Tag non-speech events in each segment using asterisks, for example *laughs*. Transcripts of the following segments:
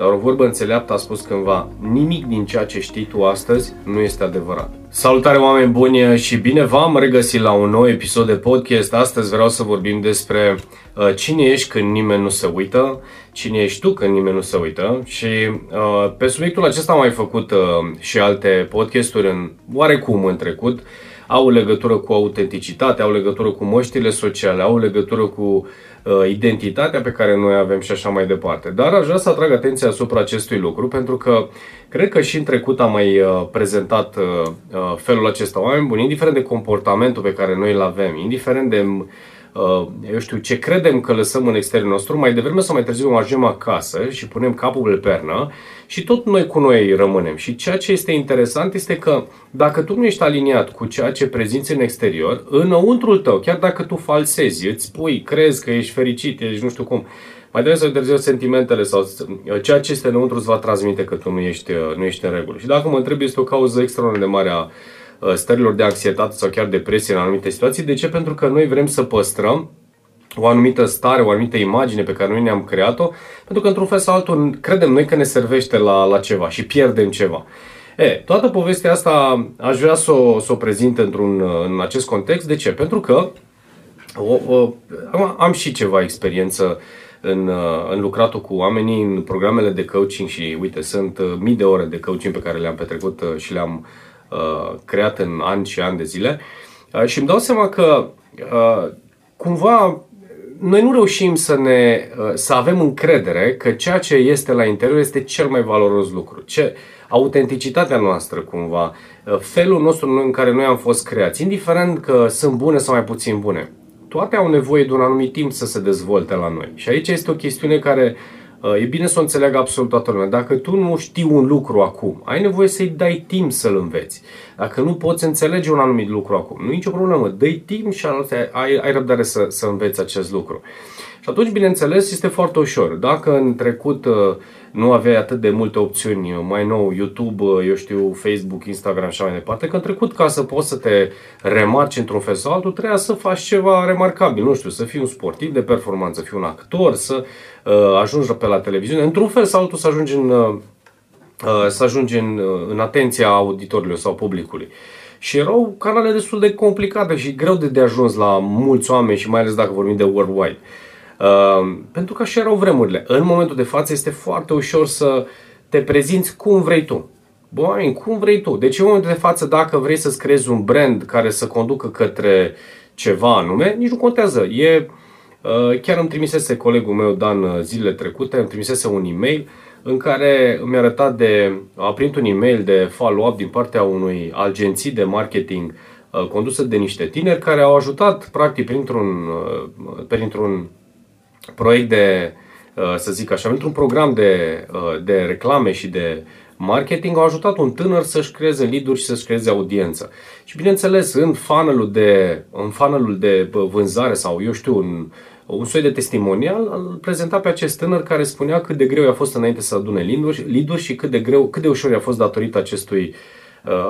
Dar o vorbă înțeleaptă a spus cândva, nimic din ceea ce știi tu astăzi nu este adevărat. Salutare oameni buni și bine v-am regăsit la un nou episod de podcast. Astăzi vreau să vorbim despre uh, cine ești când nimeni nu se uită, cine ești tu când nimeni nu se uită și uh, pe subiectul acesta am mai făcut uh, și alte podcasturi în oarecum în trecut. Au legătură cu autenticitate, au legătură cu măștile sociale, au legătură cu uh, Uh, identitatea pe care noi avem și așa mai departe. Dar aș vrea să atrag atenția asupra acestui lucru pentru că cred că și în trecut am mai uh, prezentat uh, felul acesta oameni buni, indiferent de comportamentul pe care noi îl avem, indiferent de eu știu, ce credem că lăsăm în exteriorul nostru, mai devreme sau mai târziu ajungem acasă și punem capul pe pernă și tot noi cu noi rămânem. Și ceea ce este interesant este că dacă tu nu ești aliniat cu ceea ce prezinți în exterior, înăuntrul tău, chiar dacă tu falsezi, îți spui, crezi că ești fericit, ești nu știu cum, mai devreme sau târziu sentimentele sau ceea ce este înăuntru îți va transmite că tu nu ești, nu ești în regulă. Și dacă mă întreb, este o cauză extraordinar de mare a stărilor de anxietate sau chiar depresie în anumite situații. De ce? Pentru că noi vrem să păstrăm o anumită stare, o anumită imagine pe care noi ne-am creat-o, pentru că într-un fel sau altul credem noi că ne servește la, la ceva și pierdem ceva. E, toată povestea asta aș vrea să o, să o prezint într-un, în acest context. De ce? Pentru că o, o, am, am și ceva experiență în, în lucratul cu oamenii, în programele de coaching și uite, sunt mii de ore de coaching pe care le-am petrecut și le-am uh, creat în ani și ani de zile uh, și îmi dau seama că uh, cumva noi nu reușim să, ne, uh, să avem încredere că ceea ce este la interior este cel mai valoros lucru. Ce, autenticitatea noastră, cumva, uh, felul nostru în care noi am fost creați, indiferent că sunt bune sau mai puțin bune, toate au nevoie de un anumit timp să se dezvolte la noi. Și aici este o chestiune care uh, e bine să o înțeleagă absolut toată lumea. Dacă tu nu știi un lucru acum, ai nevoie să-i dai timp să-l înveți. Dacă nu poți înțelege un anumit lucru acum, nu e nicio problemă, dă timp și ai, ai răbdare să, să înveți acest lucru. Și atunci, bineînțeles, este foarte ușor. Dacă în trecut uh, nu aveai atât de multe opțiuni, uh, mai nou YouTube, uh, eu știu, Facebook, Instagram și așa mai departe, că în trecut ca să poți să te remarci într-un fel sau altul, trebuia să faci ceva remarcabil, nu știu, să fii un sportiv de performanță, să fii un actor, să uh, ajungi pe la televiziune, într-un fel sau altul să ajungi în, uh, să ajungi în, în atenția auditorilor sau publicului. Și erau canale destul de complicate și greu de, de ajuns la mulți oameni și mai ales dacă vorbim de worldwide. Uh, pentru că așa erau vremurile. În momentul de față este foarte ușor să te prezinți cum vrei tu. Băi, cum vrei tu. Deci în momentul de față, dacă vrei să-ți creezi un brand care să conducă către ceva anume, nici nu contează. E, uh, chiar îmi trimisese colegul meu, Dan, uh, zilele trecute, îmi trimisese un e-mail în care îmi arăta de, a primit un e-mail de follow-up din partea unui agenții de marketing uh, condusă de niște tineri care au ajutat, practic, printr-un, uh, printr-un proiect de, uh, să zic așa, într-un program de, uh, de reclame și de marketing au ajutat un tânăr să-și creeze lead și să-și creeze audiență. Și bineînțeles, în funnel de, în funnel de vânzare sau, eu știu, un, un soi de testimonial, îl prezenta pe acest tânăr care spunea cât de greu i-a fost înainte să adune lead și cât de, greu, cât de ușor i-a fost datorită acestui, uh,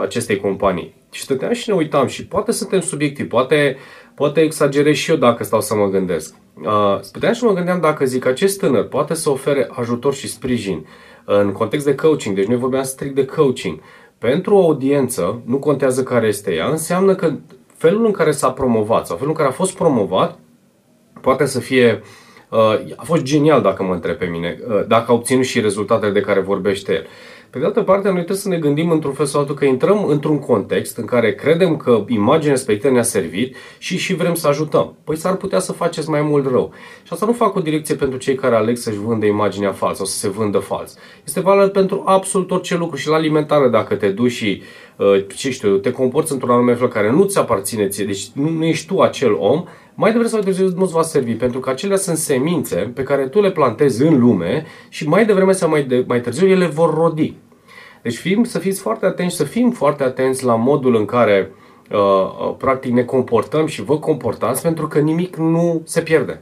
acestei companii. Și stăteam și ne uitam și poate suntem subiectivi, poate, poate exagerez și eu dacă stau să mă gândesc. Uh, stăteam și mă gândeam dacă zic acest tânăr poate să ofere ajutor și sprijin în context de coaching, deci noi vorbeam strict de coaching, pentru o audiență, nu contează care este ea, înseamnă că felul în care s-a promovat sau felul în care a fost promovat poate să fie uh, a fost genial dacă mă întreb pe mine, uh, dacă a obținut și rezultatele de care vorbește el. Pe de altă parte, noi trebuie să ne gândim într-un fel sau altul că intrăm într-un context în care credem că imaginea respectivă ne-a servit și și vrem să ajutăm. Păi s-ar putea să faceți mai mult rău. Și asta nu fac o direcție pentru cei care aleg să-și vândă imaginea falsă sau să se vândă fals. Este valabil pentru absolut orice lucru și la alimentare dacă te duci și uh, ce știu, te comporți într-un anume fel care nu ți aparține ție, deci nu, nu ești tu acel om, mai devreme sau târziu nu-ți va servi, pentru că acelea sunt semințe pe care tu le plantezi în lume și mai devreme sau mai, de, mai târziu ele vor rodi. Deci fim, să fiți foarte atenți, să fim foarte atenți la modul în care uh, uh, practic ne comportăm și vă comportați, pentru că nimic nu se pierde.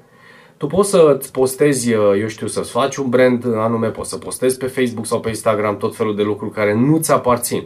Tu poți să-ți postezi, uh, eu știu, să-ți faci un brand anume, poți să postezi pe Facebook sau pe Instagram tot felul de lucruri care nu-ți aparțin.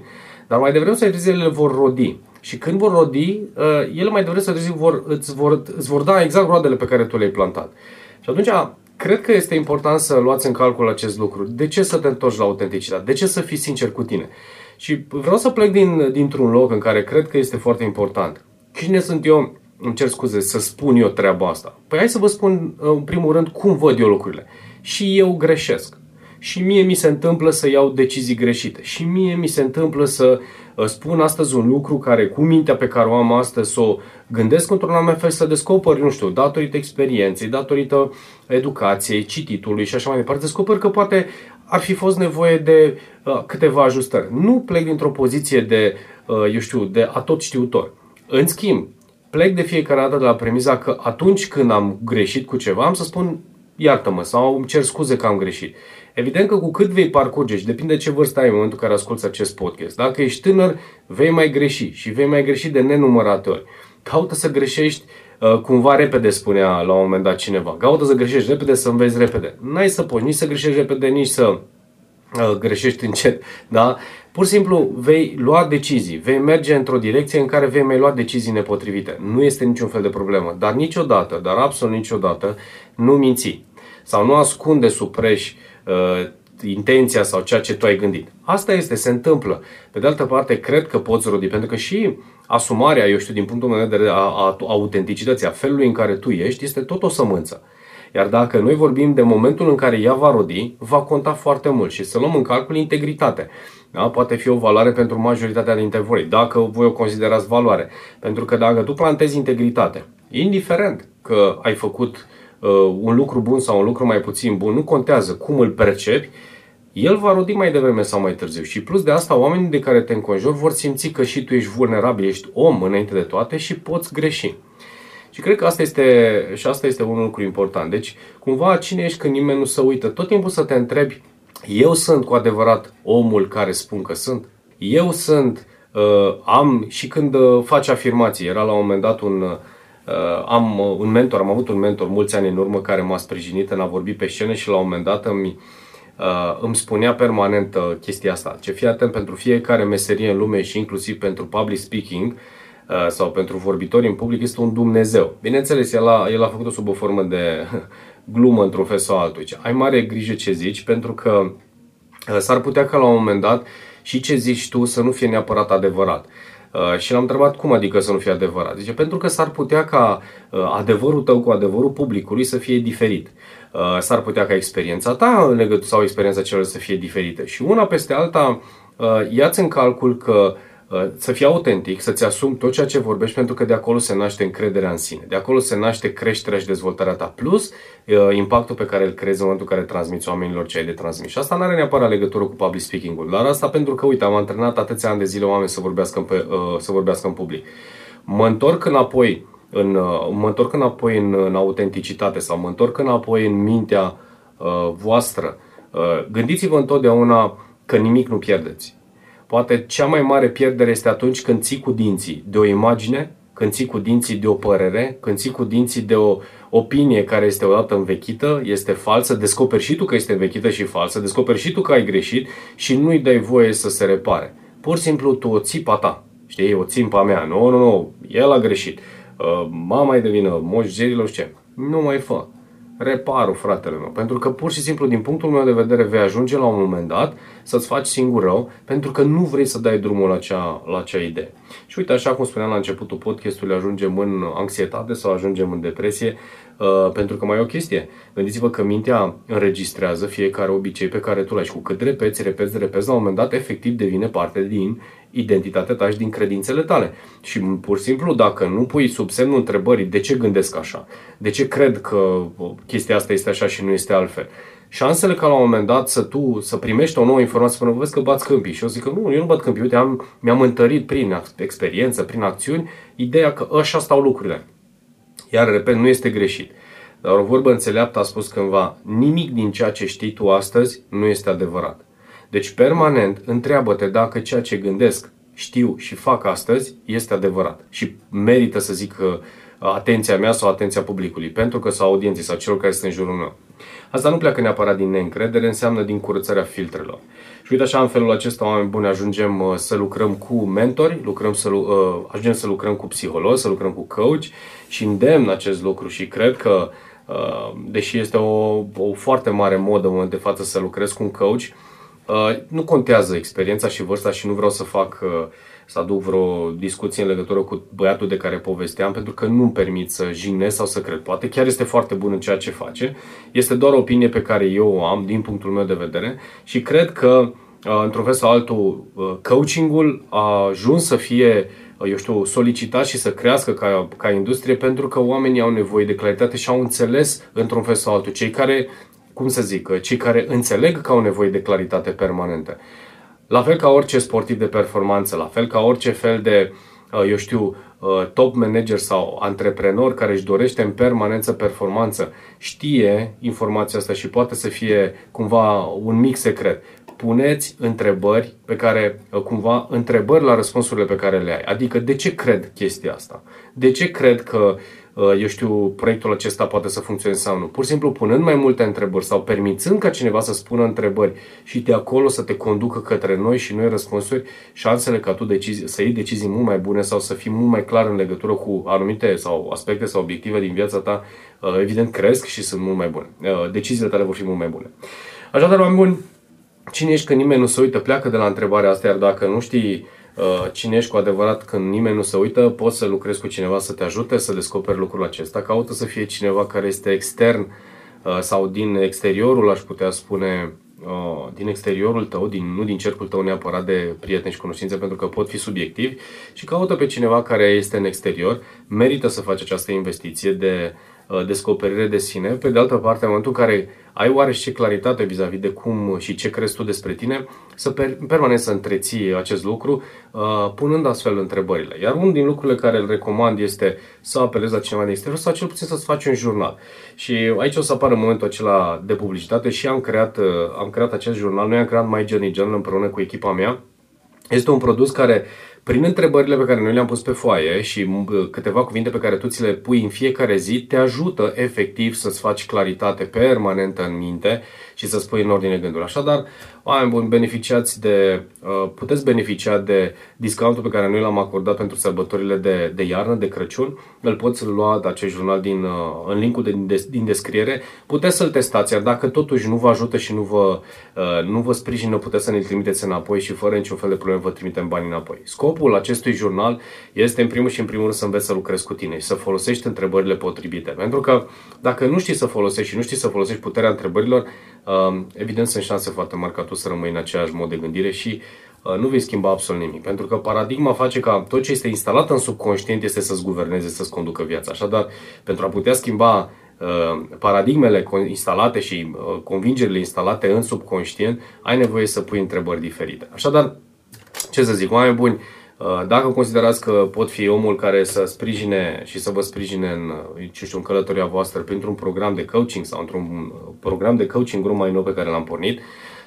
Dar mai devreme sau târziu ele vor rodi. Și când vor rodi, uh, ele mai devreme sau târziu vor, îți, vor, îți vor da exact roadele pe care tu le-ai plantat. Și atunci cred că este important să luați în calcul acest lucru. De ce să te întorci la autenticitate? De ce să fii sincer cu tine? Și vreau să plec din, dintr-un loc în care cred că este foarte important. Cine sunt eu, îmi cer scuze, să spun eu treaba asta? Păi hai să vă spun în primul rând cum văd eu lucrurile. Și eu greșesc. Și mie mi se întâmplă să iau decizii greșite. Și mie mi se întâmplă să uh, spun astăzi un lucru care cu mintea pe care o am astăzi să o gândesc într-un anume fel, să descoper, nu știu, datorită experienței, datorită educației, cititului și așa mai departe, descoper că poate ar fi fost nevoie de uh, câteva ajustări. Nu plec dintr-o poziție de, uh, eu știu, de atot știutor. În schimb, plec de fiecare dată de la premiza că atunci când am greșit cu ceva, am să spun iartă-mă sau îmi cer scuze că am greșit. Evident că cu cât vei parcurge și depinde ce vârstă ai în momentul în care asculti acest podcast. Dacă ești tânăr, vei mai greși și vei mai greși de nenumărate ori. Caută să greșești uh, cumva repede, spunea la un moment dat cineva. Caută să greșești repede, să înveți repede. N-ai să poți nici să greșești repede, nici să uh, greșești încet. *laughs* Da? Pur și simplu vei lua decizii, vei merge într-o direcție în care vei mai lua decizii nepotrivite. Nu este niciun fel de problemă, dar niciodată, dar absolut niciodată, nu minți sau nu ascunde sub preș uh, intenția sau ceea ce tu ai gândit. Asta este, se întâmplă. Pe de altă parte, cred că poți rodi, pentru că și asumarea, eu știu, din punctul meu de vedere, a, a autenticității, a felului în care tu ești, este tot o sămânță. Iar dacă noi vorbim de momentul în care ea va rodi, va conta foarte mult și să luăm în calcul integritate. Da? Poate fi o valoare pentru majoritatea dintre voi, dacă voi o considerați valoare. Pentru că dacă tu plantezi integritate, indiferent că ai făcut uh, un lucru bun sau un lucru mai puțin bun, nu contează cum îl percepi, el va rodi mai devreme sau mai târziu. Și plus de asta, oamenii de care te înconjori vor simți că și tu ești vulnerabil, ești om înainte de toate și poți greși. Și cred că asta este, și asta este un lucru important. Deci, cumva, cine ești când nimeni nu se uită? Tot timpul să te întrebi, eu sunt cu adevărat omul care spun că sunt? Eu sunt, uh, am, și când uh, faci afirmații, era la un moment dat un, uh, am un mentor, am avut un mentor mulți ani în urmă care m-a sprijinit în a vorbi pe scenă și la un moment dat îmi, uh, îmi spunea permanent uh, chestia asta. Ce fii atent pentru fiecare meserie în lume și inclusiv pentru public speaking, uh, Uh, sau pentru vorbitori în public este un Dumnezeu. Bineînțeles, el a, el a făcut-o sub o formă de *laughs* glumă într-un fel sau altul. Ai mare grijă ce zici, pentru că uh, s-ar putea ca la un moment dat și ce zici tu să nu fie neapărat adevărat. Uh, și l-am întrebat cum adică să nu fie adevărat. Zice, pentru că s-ar putea ca adevărul tău cu adevărul publicului să fie diferit. S-ar putea ca experiența ta în legătură sau experiența celor să fie diferită. Și una peste alta, ia-ți în calcul că Uh, să fii autentic, să-ți asumi tot ceea ce vorbești, pentru că de acolo se naște încrederea în sine. De acolo se naște creșterea și dezvoltarea ta, plus uh, impactul pe care îl creezi în momentul în care transmiți oamenilor ce ai de transmis. Și asta nu are neapărat legătură cu public speaking-ul, dar asta pentru că, uite, am antrenat atâția ani de zile oameni să vorbească în, uh, să vorbească în public. Mă întorc înapoi în, mă întorc înapoi în, în autenticitate sau mă întorc înapoi în mintea uh, voastră. Uh, gândiți-vă întotdeauna că nimic nu pierdeți Poate cea mai mare pierdere este atunci când ții cu dinții de o imagine, când ții cu dinții de o părere, când ții cu dinții de o opinie care este odată învechită, este falsă, descoperi și tu că este învechită și falsă, descoperi și tu că ai greșit și nu-i dai voie să se repare. Pur și simplu tu o țipa ta, știi, o țimpa mea, nu, nu, nu, el a greșit, uh, mama e de vină, moș ce, nu mai fă reparul, fratele meu. Pentru că pur și simplu, din punctul meu de vedere, vei ajunge la un moment dat să-ți faci singur rău, pentru că nu vrei să dai drumul la acea, la acea idee. Și uite, așa cum spuneam la începutul podcastului, ajungem în anxietate sau ajungem în depresie, uh, pentru că mai e o chestie. Gândiți-vă că mintea înregistrează fiecare obicei pe care tu l-ai și cu cât repeți, repeți, repeți, la un moment dat, efectiv devine parte din identitatea ta și din credințele tale. Și pur și simplu, dacă nu pui sub semnul întrebării de ce gândesc așa, de ce cred că chestia asta este așa și nu este altfel, șansele ca la un moment dat să tu să primești o nouă informație până vezi că bați câmpii. Și eu zic că nu, eu nu bat câmpii. Uite, am, mi-am întărit prin experiență, prin acțiuni, ideea că așa stau lucrurile. Iar, repet, nu este greșit. Dar o vorbă înțeleaptă a spus cândva, nimic din ceea ce știi tu astăzi nu este adevărat. Deci, permanent, întreabă-te dacă ceea ce gândesc, știu și fac astăzi este adevărat și merită să zic uh, atenția mea sau atenția publicului, pentru că sau audienții sau celor care sunt în jurul meu. Asta nu pleacă neapărat din neîncredere, înseamnă din curățarea filtrelor. Și uite așa, în felul acesta, oameni buni, ajungem uh, să lucrăm cu mentori, lucrăm să, uh, ajungem să lucrăm cu psihologi, să lucrăm cu coach și îndemn acest lucru și cred că deși este o, o foarte mare modă în momentul de față să lucrez cu un coach, nu contează experiența și vârsta și nu vreau să fac să aduc vreo discuție în legătură cu băiatul de care povesteam, pentru că nu-mi permit să jignesc sau să cred. Poate chiar este foarte bun în ceea ce face. Este doar o opinie pe care eu o am din punctul meu de vedere și cred că uh, într-un fel sau altul, uh, coachingul a ajuns să fie, uh, eu știu, solicitat și să crească ca, ca industrie pentru că oamenii au nevoie de claritate și au înțeles într-un fel sau altul. Cei care, cum să zic, cei care înțeleg că au nevoie de claritate permanentă. La fel ca orice sportiv de performanță, la fel ca orice fel de, uh, eu știu, uh, top manager sau antreprenor care își dorește în permanență performanță, știe informația asta și poate să fie cumva un mic secret. Puneți întrebări pe care, uh, cumva, întrebări la răspunsurile pe care le ai. Adică, de ce cred chestia asta? De ce cred că uh, Uh, eu știu, proiectul acesta poate să funcționeze sau nu. Pur și simplu punând mai multe întrebări sau permițând ca cineva să spună întrebări și de acolo să te conducă către noi și noi răspunsuri, șansele ca tu decizi, să iei decizii mult mai bune sau să fii mult mai clar în legătură cu anumite sau aspecte sau obiective din viața ta, uh, evident cresc și sunt mult mai bune. Uh, deciziile tale vor fi mult mai bune. Așadar, oameni buni, cine ești că nimeni nu se uită, pleacă de la întrebarea asta, iar dacă nu știi Uh, cine ești cu adevărat când nimeni nu se uită, poți să lucrezi cu cineva să te ajute să descoperi lucrul acesta. Caută să fie cineva care este extern uh, sau din exteriorul, aș putea spune, uh, din exteriorul tău, din, nu din cercul tău neapărat de prieteni și cunoștințe, pentru că pot fi subiectivi, și caută pe cineva care este în exterior. Merită să faci această investiție de descoperire de sine. Pe de altă parte, în momentul în care ai oarește claritate vis-a-vis de cum și ce crezi tu despre tine, să per, permanent să întreții acest lucru, uh, punând astfel întrebările. Iar unul din lucrurile care îl recomand este să apelezi la cineva din exterior sau cel puțin să-ți faci un jurnal. Și aici o să apară momentul acela de publicitate și am creat, uh, am creat acest jurnal. Noi am creat My Journey Journal împreună cu echipa mea. Este un produs care prin întrebările pe care noi le-am pus pe foaie și câteva cuvinte pe care tu ți le pui în fiecare zi, te ajută efectiv să-ți faci claritate permanentă în minte și să spui în ordine gândul. Așadar, oameni buni, beneficiați de, uh, puteți beneficia de discountul pe care noi l-am acordat pentru sărbătorile de, de iarnă, de Crăciun. Îl poți lua de acest jurnal din, uh, în linkul de, de, din descriere. Puteți să-l testați, iar dacă totuși nu vă ajută și nu vă, uh, nu vă sprijină, puteți să ne trimiteți înapoi și fără niciun fel de problemă vă trimitem bani înapoi. Scopul acestui jurnal este în primul și în primul rând să înveți să lucrezi cu tine și să folosești întrebările potrivite. Pentru că dacă nu știi să folosești și nu știi să folosești puterea întrebărilor, Um, evident sunt șanse foarte mari ca tu să rămâi în același mod de gândire și uh, nu vei schimba absolut nimic. Pentru că paradigma face ca tot ce este instalat în subconștient este să-ți guverneze, să-ți conducă viața. Așadar, pentru a putea schimba uh, paradigmele instalate și uh, convingerile instalate în subconștient, ai nevoie să pui întrebări diferite. Așadar, ce să zic, oameni buni, Uh, dacă considerați că pot fi omul care să sprijine și să vă sprijine în, uh, ce știu, în călătoria voastră printr-un program de coaching sau într-un uh, program de coaching grup mai nou pe care l-am pornit,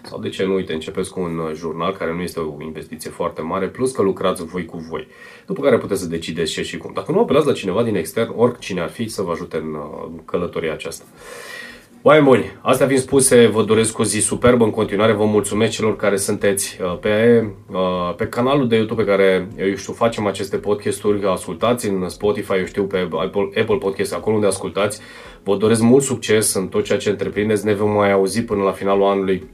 sau de ce nu, uite, începeți cu un jurnal care nu este o investiție foarte mare, plus că lucrați voi cu voi. După care puteți să decideți ce și cum. Dacă nu apelați la cineva din extern, oricine ar fi să vă ajute în călătoria aceasta. Oameni buni, astea fiind spuse, vă doresc o zi superbă în continuare. Vă mulțumesc celor care sunteți uh, pe, uh, pe canalul de YouTube pe care, eu știu, facem aceste podcasturi, ascultați în Spotify, eu știu, pe Apple, Apple Podcast, acolo unde ascultați. Vă doresc mult succes în tot ceea ce întreprindeți. Ne vom mai auzi până la finalul anului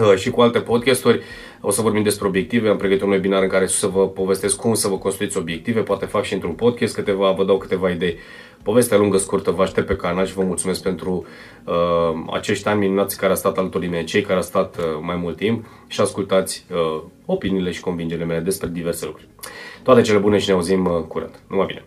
uh, și cu alte podcasturi. O să vorbim despre obiective, am pregătit un webinar în care să vă povestesc cum să vă construiți obiective, poate fac și într-un podcast câteva, vă dau câteva idei. Povestea lungă, scurtă, vă aștept pe canal și vă mulțumesc pentru uh, acești ani minunați care a stat alături mine, cei care au stat uh, mai mult timp și ascultați uh, opiniile și convingerile mele despre diverse lucruri. Toate cele bune și ne auzim uh, curând. Numai bine!